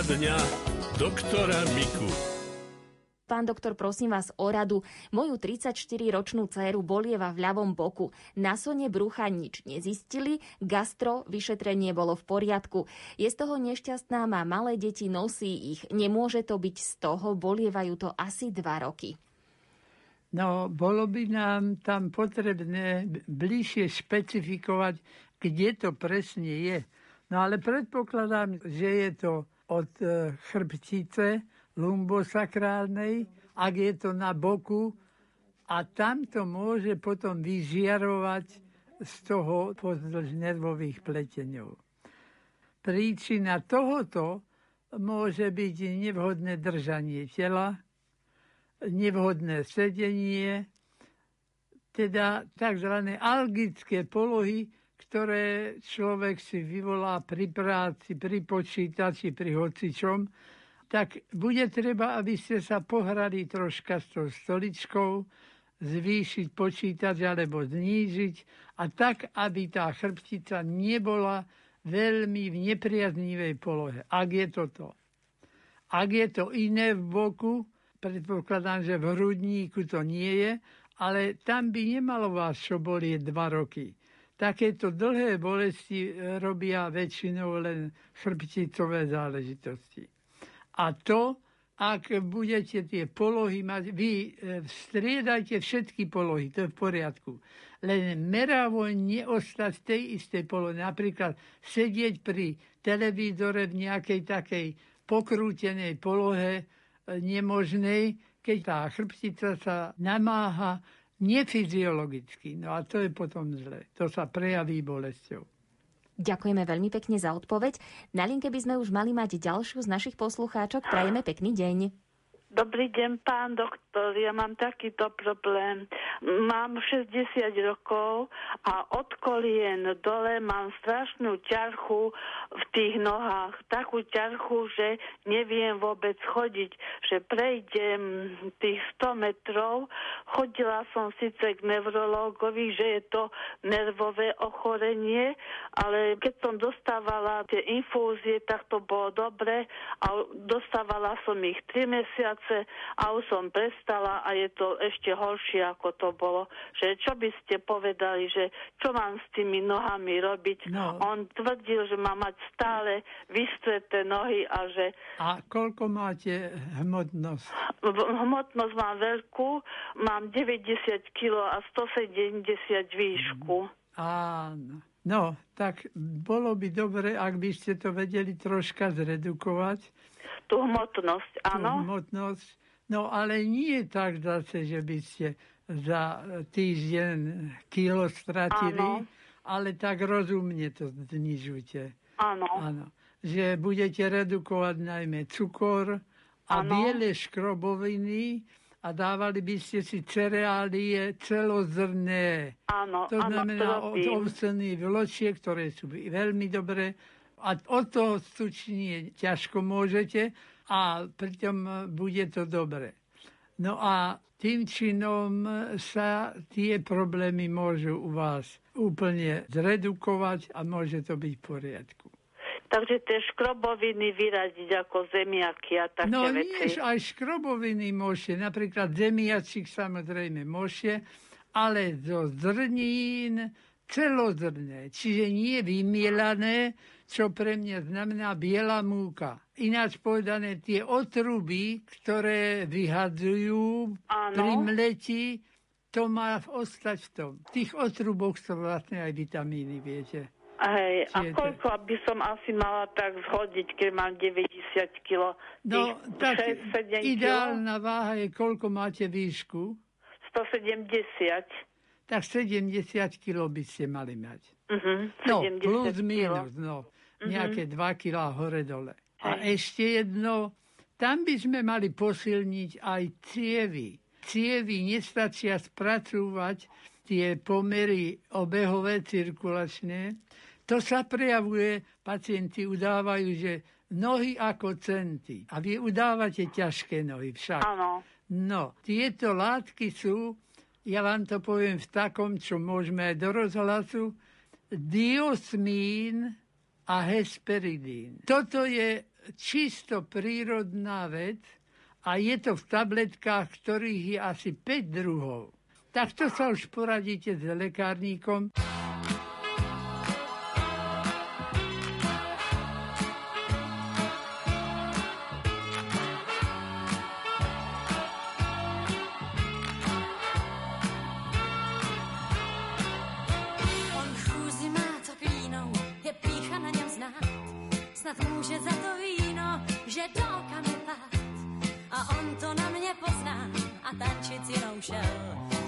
Poradňa doktora Miku. Pán doktor, prosím vás o radu. Moju 34-ročnú dceru bolieva v ľavom boku. Na sone brucha nič nezistili, gastro vyšetrenie bolo v poriadku. Je z toho nešťastná, má malé deti, nosí ich. Nemôže to byť z toho, bolievajú to asi dva roky. No, bolo by nám tam potrebné bližšie špecifikovať, kde to presne je. No ale predpokladám, že je to od e, chrbtice, lumbosakrálnej, ak je to na boku a tam to môže potom vyžiarovať z toho pozdĺž nervových pleteňov. Príčina tohoto môže byť nevhodné držanie tela, nevhodné sedenie, teda tzv. algické polohy, ktoré človek si vyvolá pri práci, pri počítači, pri hocičom, tak bude treba, aby ste sa pohrali troška s tou stoličkou, zvýšiť počítač alebo znížiť a tak, aby tá chrbtica nebola veľmi v nepriaznivej polohe. Ak je toto. Ak je to iné v boku, predpokladám, že v hrudníku to nie je, ale tam by nemalo vás čo bolieť dva roky. Takéto dlhé bolesti robia väčšinou len chrbticové záležitosti. A to, ak budete tie polohy mať, vy e, striedajte všetky polohy, to je v poriadku. Len meravo neostať v tej istej polohe. Napríklad sedieť pri televízore v nejakej takej pokrútenej polohe e, nemožnej, keď tá chrbtica sa namáha nefyziologicky. No a to je potom zle. To sa prejaví bolesťou. Ďakujeme veľmi pekne za odpoveď. Na linke by sme už mali mať ďalšiu z našich poslucháčok. Prajeme pekný deň. Dobrý deň, pán doktor. Ja mám takýto problém. Mám 60 rokov a od kolien dole mám strašnú ťarchu v tých nohách. Takú ťarchu, že neviem vôbec chodiť. Že prejdem tých 100 metrov. Chodila som síce k neurológovi, že je to nervové ochorenie, ale keď som dostávala tie infúzie, tak to bolo dobre a dostávala som ich 3 mesiace práce a už som prestala a je to ešte horšie, ako to bolo. Že čo by ste povedali, že čo mám s tými nohami robiť? No. On tvrdil, že má mať stále vystreté nohy a že... A koľko máte hmotnosť? Hmotnosť mám veľkú, mám 90 kg a 170 výšku. Áno. No, tak bolo by dobre, ak by ste to vedeli troška zredukovať tú hmotnosť, áno. Tú hmotnosť. No ale nie tak zase, že by ste za týždeň kilo stratili, áno. ale tak rozumne to znižujte. Áno. áno. Že budete redukovať najmä cukor a áno. biele škroboviny a dávali by ste si cereálie celozrné. Áno, to znamená od ovsených vločiek, ktoré sú veľmi dobré a od toho stučnie ťažko môžete a pritom bude to dobre. No a tým činom sa tie problémy môžu u vás úplne zredukovať a môže to byť v poriadku. Takže tie škroboviny vyradiť ako zemiaky a také no, veci. No aj škroboviny môžete, napríklad zemiačik samozrejme môžete, ale zo zrnín celozrné, čiže nie vymielané, čo pre mňa znamená biela múka. Ináč povedané, tie otruby, ktoré vyhadzujú Áno. pri mleti, to má ostať v tom. V tých otruboch sú vlastne aj vitamíny, viete. Hej, a koľko by som asi mala tak zhodiť, keď mám 90 kg? No, tak 6, ideálna váha je, koľko máte výšku? 170 tak 70 kg by ste mali mať. Uh-huh, no, plus minus, no, uh-huh. nejaké 2 kg hore dole. A ešte jedno, tam by sme mali posilniť aj cievy. Cievy nestačia spracúvať tie pomery obehové, cirkulačné. To sa prejavuje, pacienti udávajú, že nohy ako centy. A vy udávate ťažké nohy však. Áno. No, tieto látky sú ja vám to poviem v takom, čo môžeme aj do rozhlasu, diosmín a hesperidín. Toto je čisto prírodná vec a je to v tabletkách, ktorých je asi 5 druhov. Tak to sa už poradíte s lekárníkom. you don't show.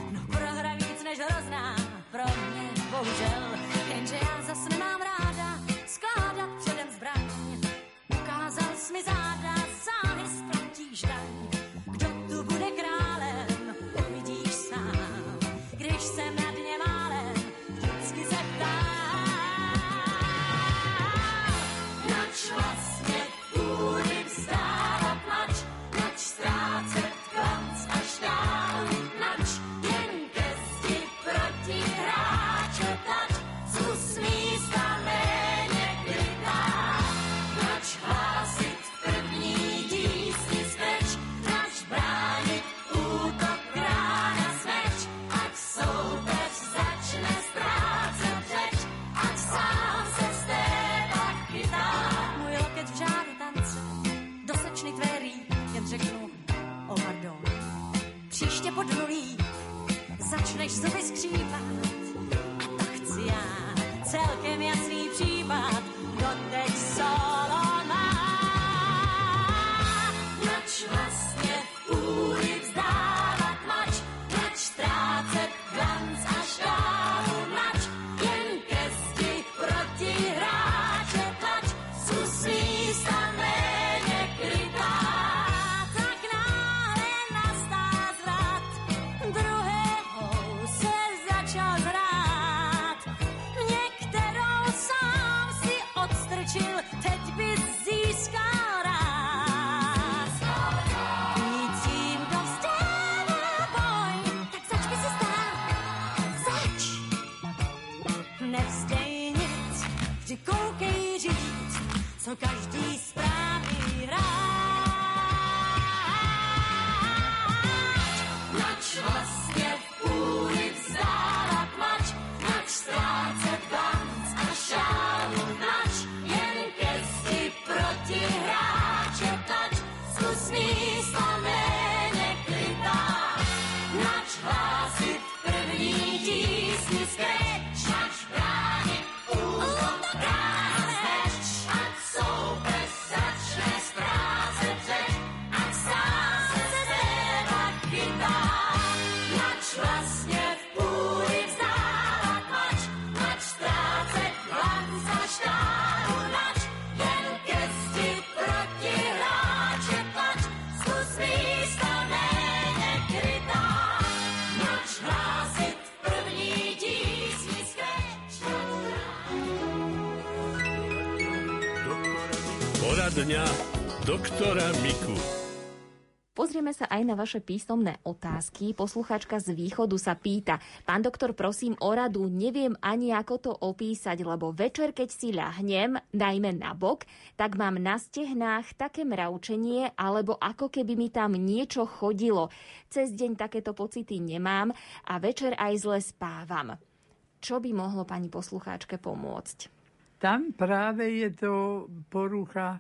Dňa doktora Miku. Pozrieme sa aj na vaše písomné otázky. Posluchačka z východu sa pýta, pán doktor, prosím o radu, neviem ani ako to opísať, lebo večer, keď si ľahnem, najmä na bok, tak mám na stehnách také mravčenie, alebo ako keby mi tam niečo chodilo. Cez deň takéto pocity nemám a večer aj zle spávam. Čo by mohlo pani poslucháčke pomôcť? Tam práve je to porucha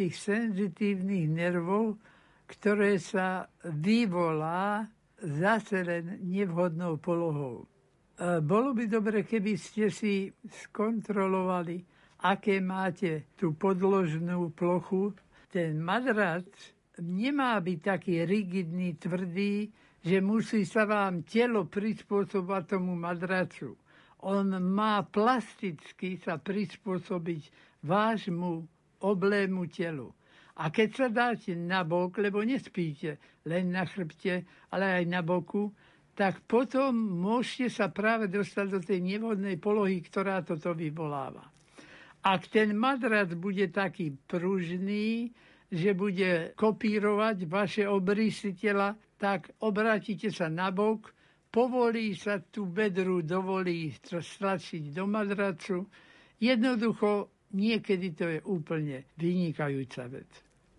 tých senzitívnych nervov, ktoré sa vyvolá zase len nevhodnou polohou. E, bolo by dobre, keby ste si skontrolovali, aké máte tú podložnú plochu. Ten madrac nemá byť taký rigidný, tvrdý, že musí sa vám telo prispôsobať tomu madracu. On má plasticky sa prispôsobiť vášmu oblému telu. A keď sa dáte na bok, lebo nespíte len na chrbte, ale aj na boku, tak potom môžete sa práve dostať do tej nevhodnej polohy, ktorá toto vyvoláva. Ak ten madrac bude taký pružný, že bude kopírovať vaše obrysy tela, tak obrátite sa na bok, povolí sa tú bedru, dovolí stlačiť do madracu, jednoducho niekedy to je úplne vynikajúca vec.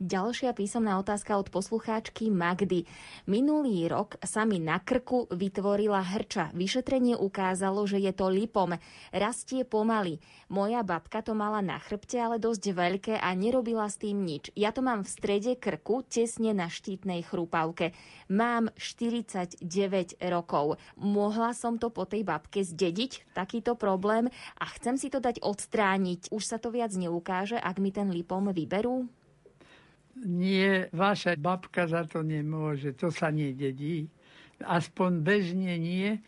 Ďalšia písomná otázka od poslucháčky Magdy. Minulý rok sa mi na krku vytvorila hrča. Vyšetrenie ukázalo, že je to lipom. Rastie pomaly. Moja babka to mala na chrbte, ale dosť veľké a nerobila s tým nič. Ja to mám v strede krku, tesne na štítnej chrúpavke. Mám 49 rokov. Mohla som to po tej babke zdediť, takýto problém, a chcem si to dať odstrániť. Už sa to viac neukáže, ak mi ten lipom vyberú? Nie, vaša babka za to nemôže, to sa nededí. Aspoň bežne nie.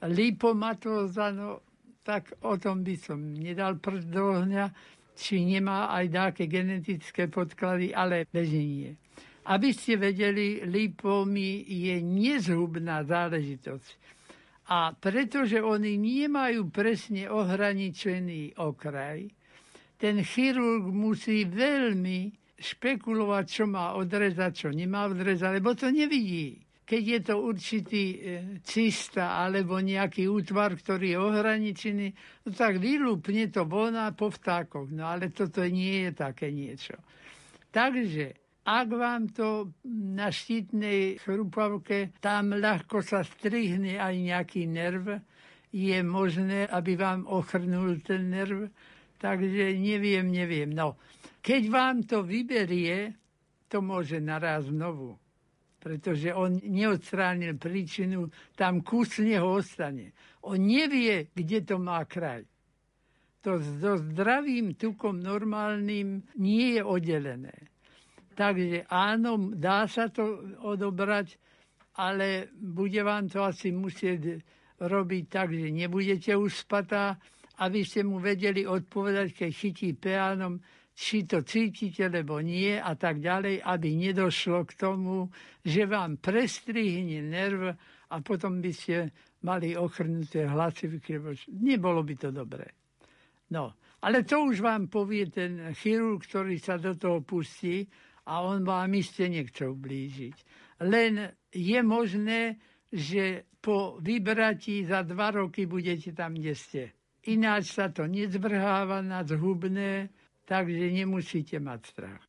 Lipomatóza, no tak o tom by som nedal prst do ohňa, či nemá aj dáke genetické podklady, ale bežne nie. Aby ste vedeli, lipomy je nezhubná záležitosť. A pretože oni nemajú presne ohraničený okraj, ten chirurg musí veľmi špekulovať, čo má odrezať, čo nemá odrezať, lebo to nevidí. Keď je to určitý e, cista alebo nejaký útvar, ktorý je ohraničený, no tak vylúpne to von po vtákoch. No ale toto nie je také niečo. Takže ak vám to na štítnej chrupavke, tam ľahko sa strihne aj nejaký nerv, je možné, aby vám ochrnul ten nerv. Takže neviem, neviem. No, keď vám to vyberie, to môže naraz znovu. Pretože on neodstránil príčinu, tam kus neho ostane. On nevie, kde to má kraj. To so zdravým tukom normálnym nie je oddelené. Takže áno, dá sa to odobrať, ale bude vám to asi musieť robiť tak, že nebudete už spatá, aby ste mu vedeli odpovedať, keď chytí peánom, či to cítite, alebo nie a tak ďalej, aby nedošlo k tomu, že vám prestrihne nerv a potom by ste mali ochrnuté hlasivky. Nebolo by to dobré. No, ale to už vám povie ten chirurg, ktorý sa do toho pustí a on vám iste nechce ublížiť. Len je možné, že po vybratí za dva roky budete tam, kde ste. Ináč sa to nezvrháva na zhubné, takže nemusíte mať strach.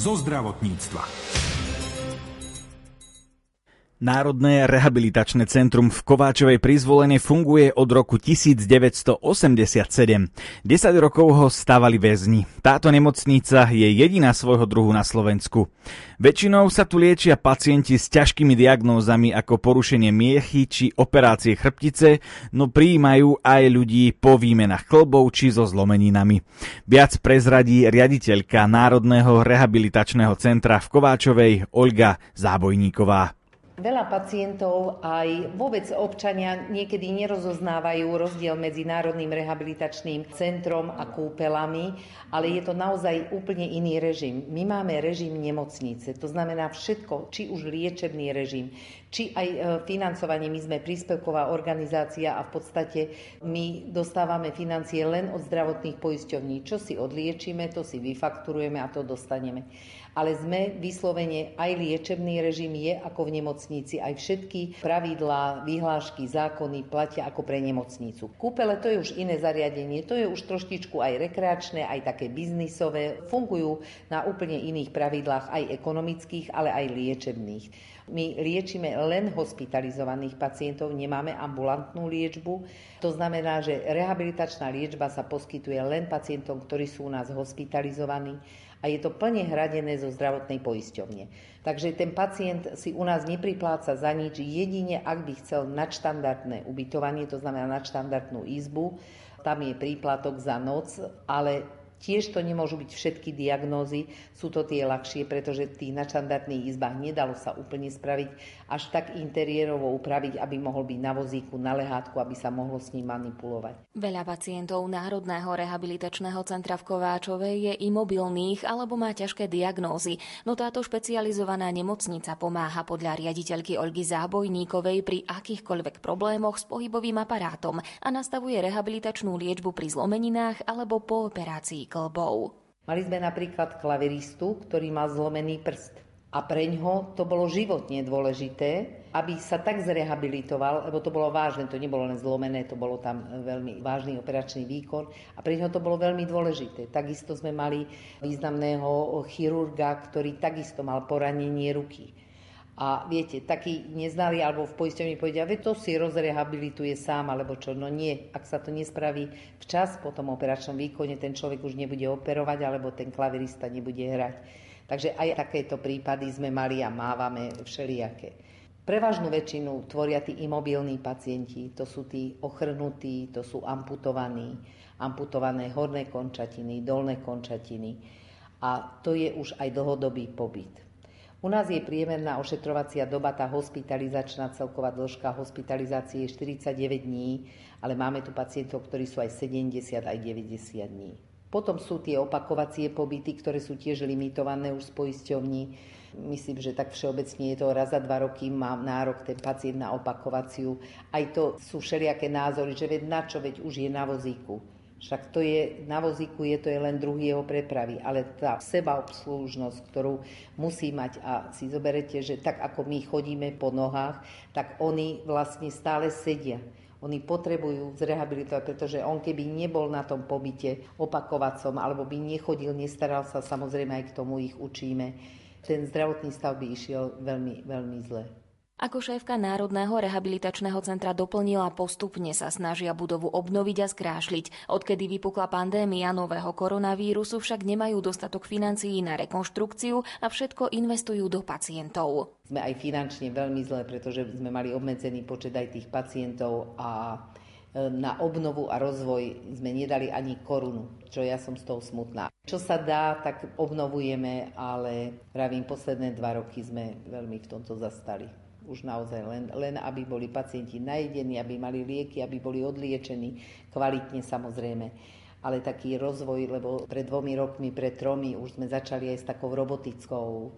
Zo zdravotníctva. Národné rehabilitačné centrum v Kováčovej prizvolenie funguje od roku 1987. 10 rokov ho stavali väzni. Táto nemocnica je jediná svojho druhu na Slovensku. Väčšinou sa tu liečia pacienti s ťažkými diagnózami ako porušenie miechy či operácie chrbtice, no prijímajú aj ľudí po výmenách klbov či so zlomeninami. Viac prezradí riaditeľka Národného rehabilitačného centra v Kováčovej Olga Zábojníková. Veľa pacientov aj vôbec občania niekedy nerozoznávajú rozdiel medzi Národným rehabilitačným centrom a kúpelami, ale je to naozaj úplne iný režim. My máme režim nemocnice, to znamená všetko, či už liečebný režim, či aj e, financovanie. My sme príspevková organizácia a v podstate my dostávame financie len od zdravotných poisťovní. Čo si odliečíme, to si vyfakturujeme a to dostaneme ale sme vyslovene aj liečebný režim je ako v nemocnici, aj všetky pravidlá, vyhlášky, zákony platia ako pre nemocnicu. Kúpele to je už iné zariadenie, to je už troštičku aj rekreačné, aj také biznisové, fungujú na úplne iných pravidlách, aj ekonomických, ale aj liečebných. My liečíme len hospitalizovaných pacientov, nemáme ambulantnú liečbu. To znamená, že rehabilitačná liečba sa poskytuje len pacientom, ktorí sú u nás hospitalizovaní a je to plne hradené zo zdravotnej poisťovne. Takže ten pacient si u nás nepripláca za nič, jedine ak by chcel nadštandardné ubytovanie, to znamená nadštandardnú izbu, tam je príplatok za noc, ale Tiež to nemôžu byť všetky diagnózy, sú to tie ľahšie, pretože v tých načandardných izbách nedalo sa úplne spraviť až tak interiérovo upraviť, aby mohol byť na vozíku, na lehátku, aby sa mohlo s ním manipulovať. Veľa pacientov Národného rehabilitačného centra v Kováčovej je imobilných alebo má ťažké diagnózy, no táto špecializovaná nemocnica pomáha podľa riaditeľky Olgy Zábojníkovej pri akýchkoľvek problémoch s pohybovým aparátom a nastavuje rehabilitačnú liečbu pri zlomeninách alebo po operácii klbov. Mali sme napríklad klaviristu, ktorý mal zlomený prst. A pre ňo to bolo životne dôležité, aby sa tak zrehabilitoval, lebo to bolo vážne, to nebolo len zlomené, to bolo tam veľmi vážny operačný výkon a pre ňo to bolo veľmi dôležité. Takisto sme mali významného chirurga, ktorý takisto mal poranenie ruky. A viete, takí neznali alebo v poisťovni povedia, že to si rozrehabilituje sám, alebo čo. No nie, ak sa to nespraví včas po tom operačnom výkone, ten človek už nebude operovať, alebo ten klavirista nebude hrať. Takže aj takéto prípady sme mali a mávame všelijaké. Prevažnú väčšinu tvoria tí imobilní pacienti, to sú tí ochrnutí, to sú amputovaní, amputované horné končatiny, dolné končatiny. A to je už aj dlhodobý pobyt. U nás je priemerná ošetrovacia doba, tá hospitalizačná celková dĺžka hospitalizácie je 49 dní, ale máme tu pacientov, ktorí sú aj 70, aj 90 dní. Potom sú tie opakovacie pobyty, ktoré sú tiež limitované už z poisťovní. Myslím, že tak všeobecne je to raz za dva roky má nárok ten pacient na opakovaciu. Aj to sú všelijaké názory, že veď na čo, veď už je na vozíku. Však to je, na vozíku je to je len druhý jeho prepravy, ale tá sebaobslužnosť, ktorú musí mať a si zoberete, že tak ako my chodíme po nohách, tak oni vlastne stále sedia. Oni potrebujú zrehabilitovať, pretože on keby nebol na tom pobyte opakovacom, alebo by nechodil, nestaral sa, samozrejme aj k tomu ich učíme, ten zdravotný stav by išiel veľmi, veľmi zle. Ako šéfka Národného rehabilitačného centra doplnila, postupne sa snažia budovu obnoviť a skrášliť. Odkedy vypukla pandémia nového koronavírusu, však nemajú dostatok financií na rekonštrukciu a všetko investujú do pacientov. Sme aj finančne veľmi zle, pretože sme mali obmedzený počet aj tých pacientov a e, na obnovu a rozvoj sme nedali ani korunu, čo ja som z toho smutná. Čo sa dá, tak obnovujeme, ale pravím, posledné dva roky sme veľmi v tomto zastali už naozaj len, len aby boli pacienti najedení, aby mali lieky, aby boli odliečení kvalitne samozrejme ale taký rozvoj, lebo pred dvomi rokmi, pred tromi už sme začali aj s takou robotickou e,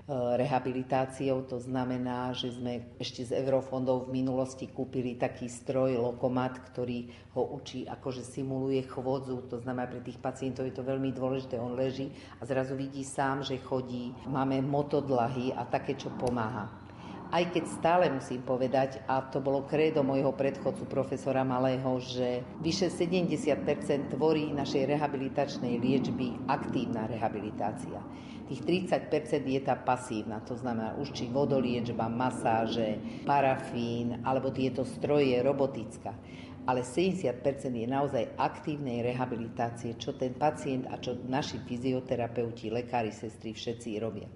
rehabilitáciou. To znamená, že sme ešte z eurofondov v minulosti kúpili taký stroj, lokomat, ktorý ho učí, akože simuluje chôdzu. To znamená, pre tých pacientov je to veľmi dôležité. On leží a zrazu vidí sám, že chodí. Máme motodlahy a také, čo pomáha. Aj keď stále musím povedať, a to bolo krédo môjho predchodcu profesora Malého, že vyše 70% tvorí našej rehabilitačnej liečby aktívna rehabilitácia. Tých 30% je tá pasívna, to znamená už či vodoliečba, masáže, parafín alebo tieto stroje, robotická ale 70% je naozaj aktívnej rehabilitácie, čo ten pacient a čo naši fyzioterapeuti, lekári, sestry všetci robia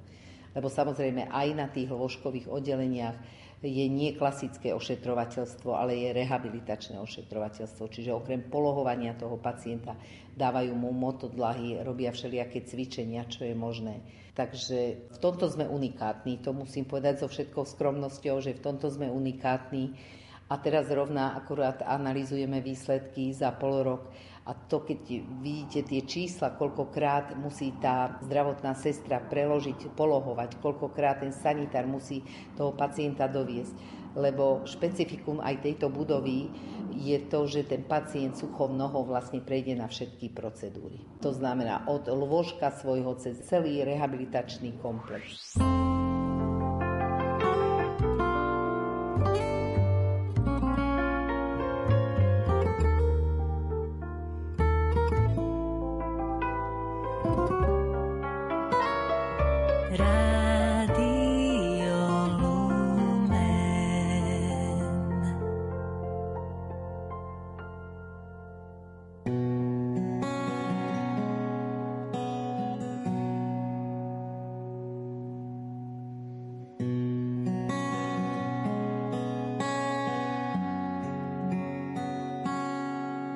lebo samozrejme aj na tých lôžkových oddeleniach je nie klasické ošetrovateľstvo, ale je rehabilitačné ošetrovateľstvo. Čiže okrem polohovania toho pacienta dávajú mu motodlahy, robia všelijaké cvičenia, čo je možné. Takže v tomto sme unikátni. To musím povedať so všetkou skromnosťou, že v tomto sme unikátni. A teraz rovná akurát analizujeme výsledky za pol rok a to, keď vidíte tie čísla, koľkokrát musí tá zdravotná sestra preložiť, polohovať, koľkokrát ten sanitár musí toho pacienta doviesť. Lebo špecifikum aj tejto budovy je to, že ten pacient suchou nohou vlastne prejde na všetky procedúry. To znamená od lôžka svojho cez celý rehabilitačný komplex.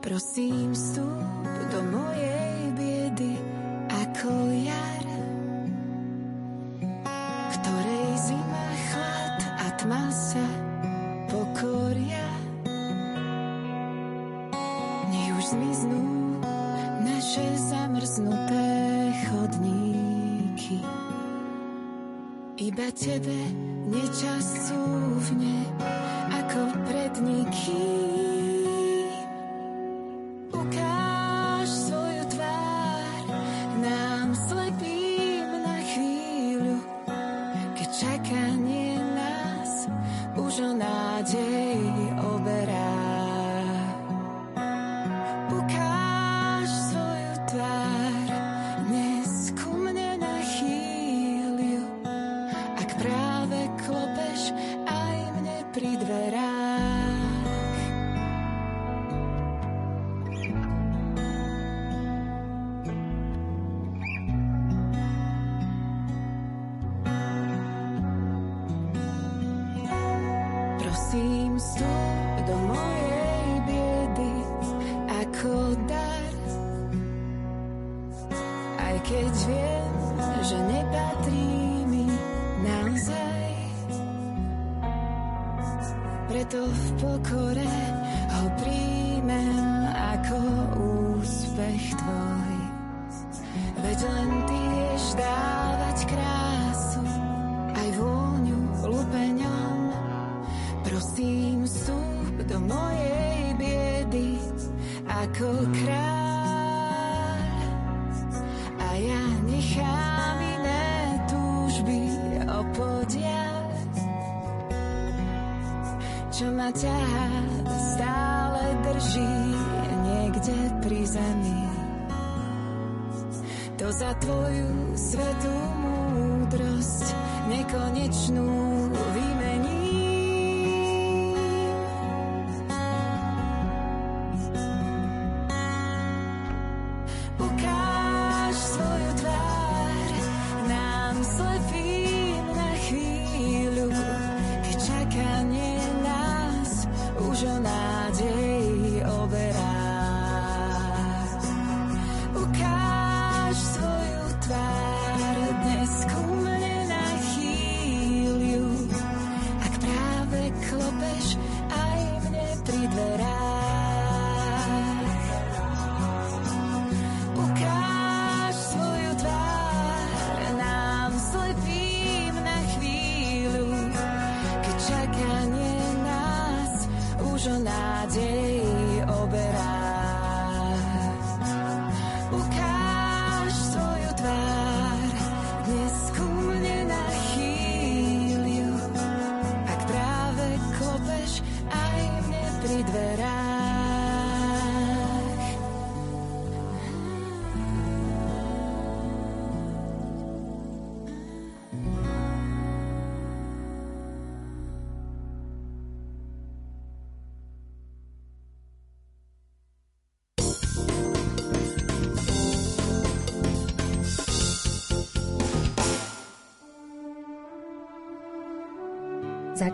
Prosím, vstup do mojej ja nechám iné túžby opodiať, čo ma ťa stále drží niekde pri zemi. To za tvoju svetú múdrosť, nekonečnú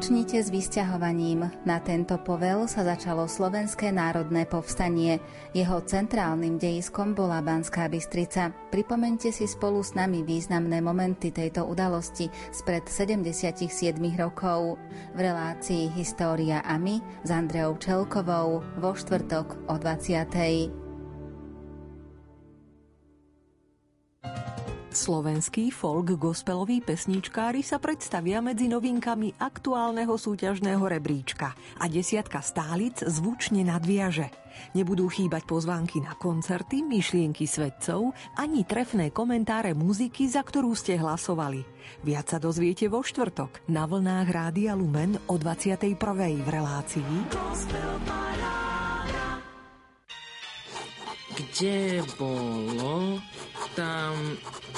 Začnite s vysťahovaním. Na tento povel sa začalo Slovenské národné povstanie. Jeho centrálnym dejiskom bola Banská Bystrica. Pripomente si spolu s nami významné momenty tejto udalosti spred 77 rokov. V relácii História a my s Andreou Čelkovou vo štvrtok o 20. Slovenskí folk gospeloví pesničkári sa predstavia medzi novinkami aktuálneho súťažného rebríčka a desiatka stálic zvučne nadviaže. Nebudú chýbať pozvánky na koncerty, myšlienky svedcov ani trefné komentáre muziky, za ktorú ste hlasovali. Viac sa dozviete vo štvrtok na vlnách Rádia Lumen o 21. v relácii. Kde bolo? Tam...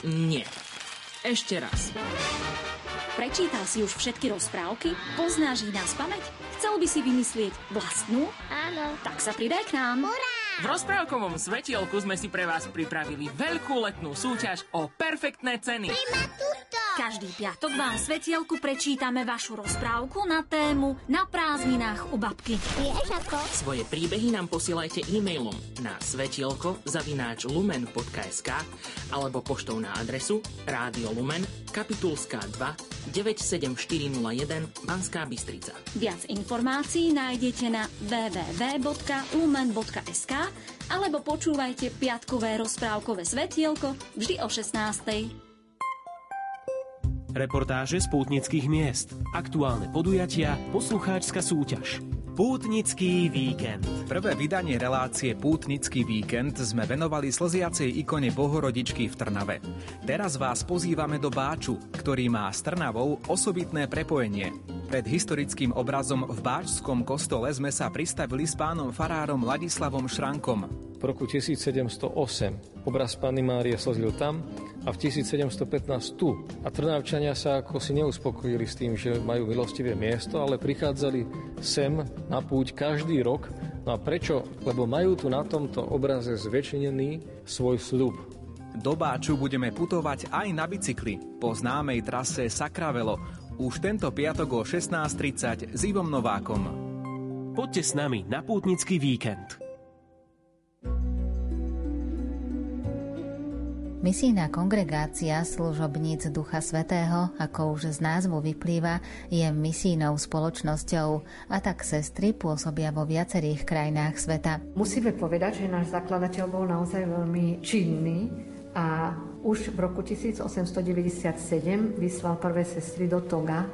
Nie. Ešte raz. Prečítal si už všetky rozprávky? Poznáš ich na spameť? Chcel by si vymyslieť vlastnú? Áno. Tak sa pridaj k nám. Hurá! V rozprávkovom svetielku sme si pre vás pripravili veľkú letnú súťaž o perfektné ceny. Každý piatok vám svetielku prečítame vašu rozprávku na tému Na prázdninách u babky. Vieš ako? Svoje príbehy nám posielajte e-mailom na svetielko zavináč lumen.sk alebo poštou na adresu Rádio Lumen, Kapitulská 2, 97401 Banská Bystrica. Viac informácií nájdete na www.lumen.sk alebo počúvajte piatkové rozprávkové svetielko vždy o 16. Reportáže z pútnických miest, aktuálne podujatia, poslucháčska súťaž. Pútnický víkend. Prvé vydanie relácie Pútnický víkend sme venovali slziacej ikone Bohorodičky v Trnave. Teraz vás pozývame do Báču, ktorý má s Trnavou osobitné prepojenie. Pred historickým obrazom v Báčskom kostole sme sa pristavili s pánom farárom Ladislavom Šrankom. V roku 1708 obraz Panny Márie slzil tam a v 1715 tu. A Trnavčania sa ako si neuspokojili s tým, že majú milostivé miesto, ale prichádzali sem na púť každý rok. No a prečo? Lebo majú tu na tomto obraze zväčšený svoj sľub. Do Báču budeme putovať aj na bicykli po známej trase Sakravelo už tento piatok o 16.30 s Ivom Novákom. Poďte s nami na pútnický víkend. Misijná kongregácia služobníc Ducha Svetého, ako už z názvu vyplýva, je misijnou spoločnosťou a tak sestry pôsobia vo viacerých krajinách sveta. Musíme povedať, že náš zakladateľ bol naozaj veľmi činný a už v roku 1897 vyslal prvé sestry do Toga,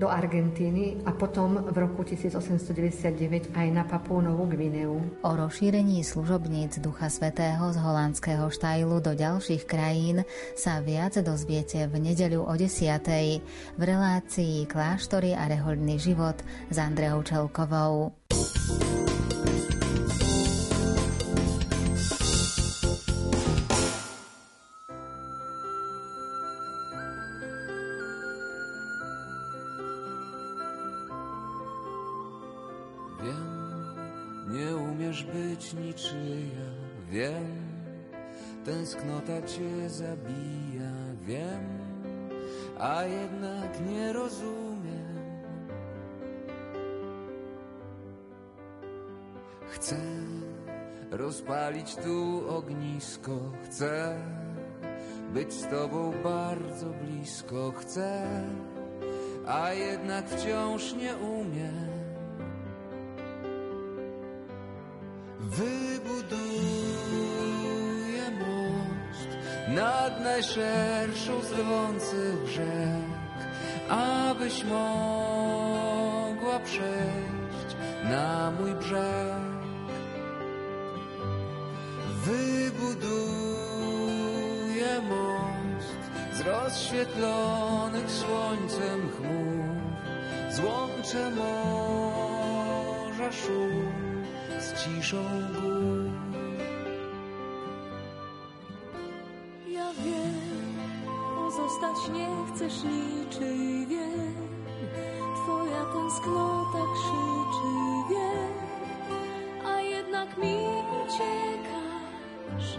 do Argentíny a potom v roku 1899 aj na Papú Novú Gvineu. O rozšírení služobníc Ducha Svetého z holandského štajlu do ďalších krajín sa viac dozviete v nedeľu o 10. v relácii Kláštory a rehoľný život s Andreou Čelkovou. Tu ognisko. Chcę być z tobą bardzo blisko. Chcę, a jednak wciąż nie umiem. Wybuduję most nad najszerszą z rwących rzek, abyś mogła przejść na mój brzeg. Wybuduję most z rozświetlonych słońcem chmur, złączę morza szum ciszą gór. Ja wiem, pozostać nie chcesz niczyj wiem, twoja tęsknota krzyczy wiem, a jednak mi uciekasz. 是。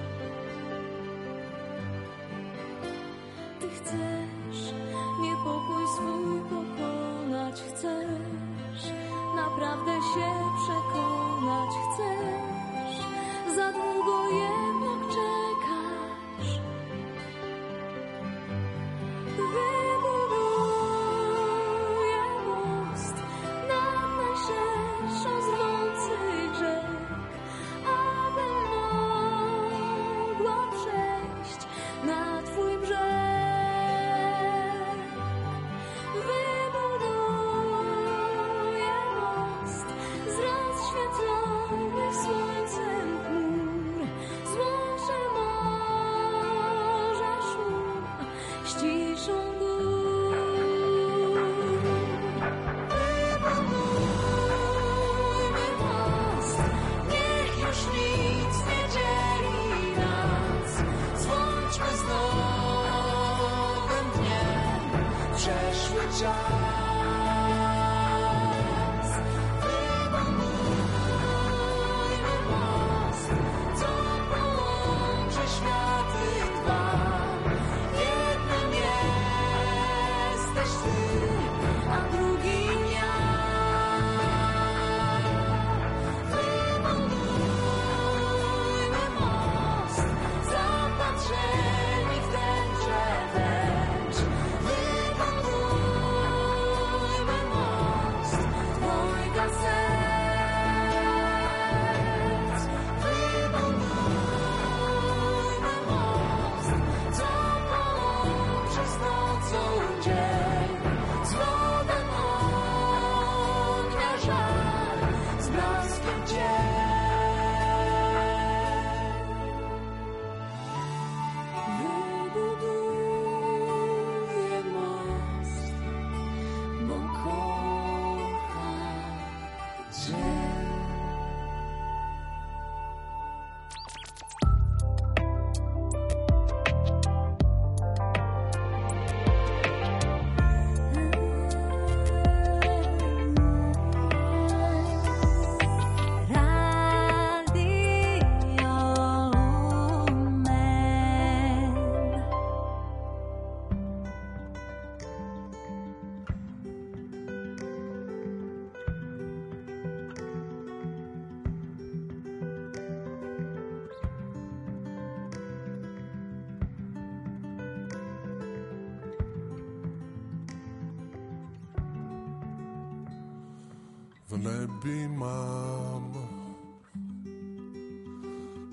V nebi mám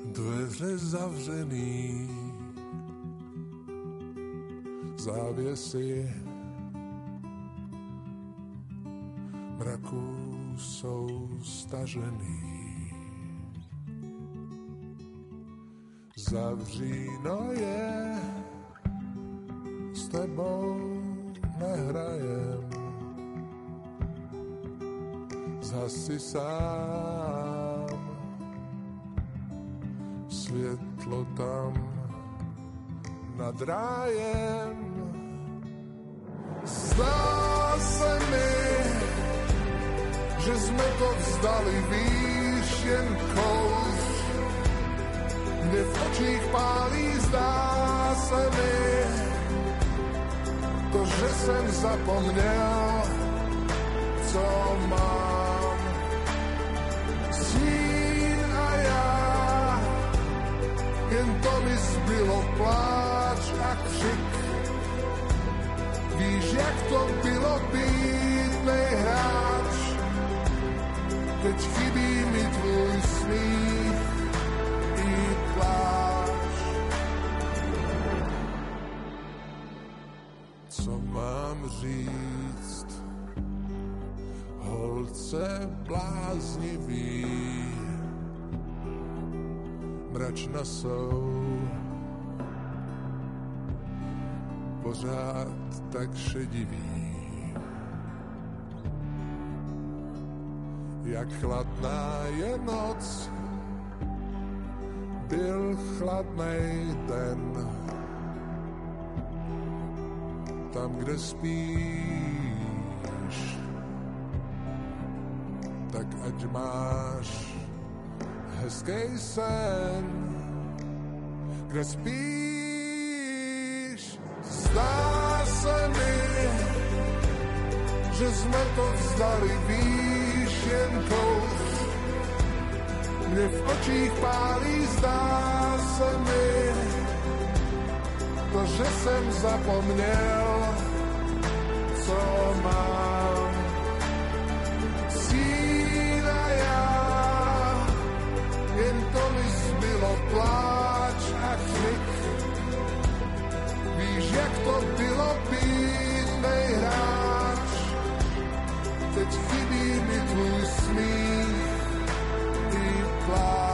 dveře zavřený, závěsy mraků jsou stažený. Zavříno je, s tebou nehrajem zhasi sám. Světlo tam nad rájem. Zdá se mi, že jsme to vzdali, víš, jen kouř. Mě v očích pálí, zdá se mi, to, že jsem zapomněl, co mám. To mi zbylo pláč a křik. Víš, jak to bylo být nejhráč, teď chybí mi tvůj smích i pláč. Co mám říct? holce bláznivý. Mračna jsou pořád tak šedivý. Jak chladná je noc, byl chladnej den. Tam, kde spíš, tak ať máš hezký sen, kde spíš. Že jsme to vzdali, víš, myšlienkou. Mne v očích pálí, zdá se mi, to, že jsem zapomněl, co mám. Síla já, jen to mi zbylo pláč a křik. Víš, jak to bylo být, nejhrát choć me mi twój smith i.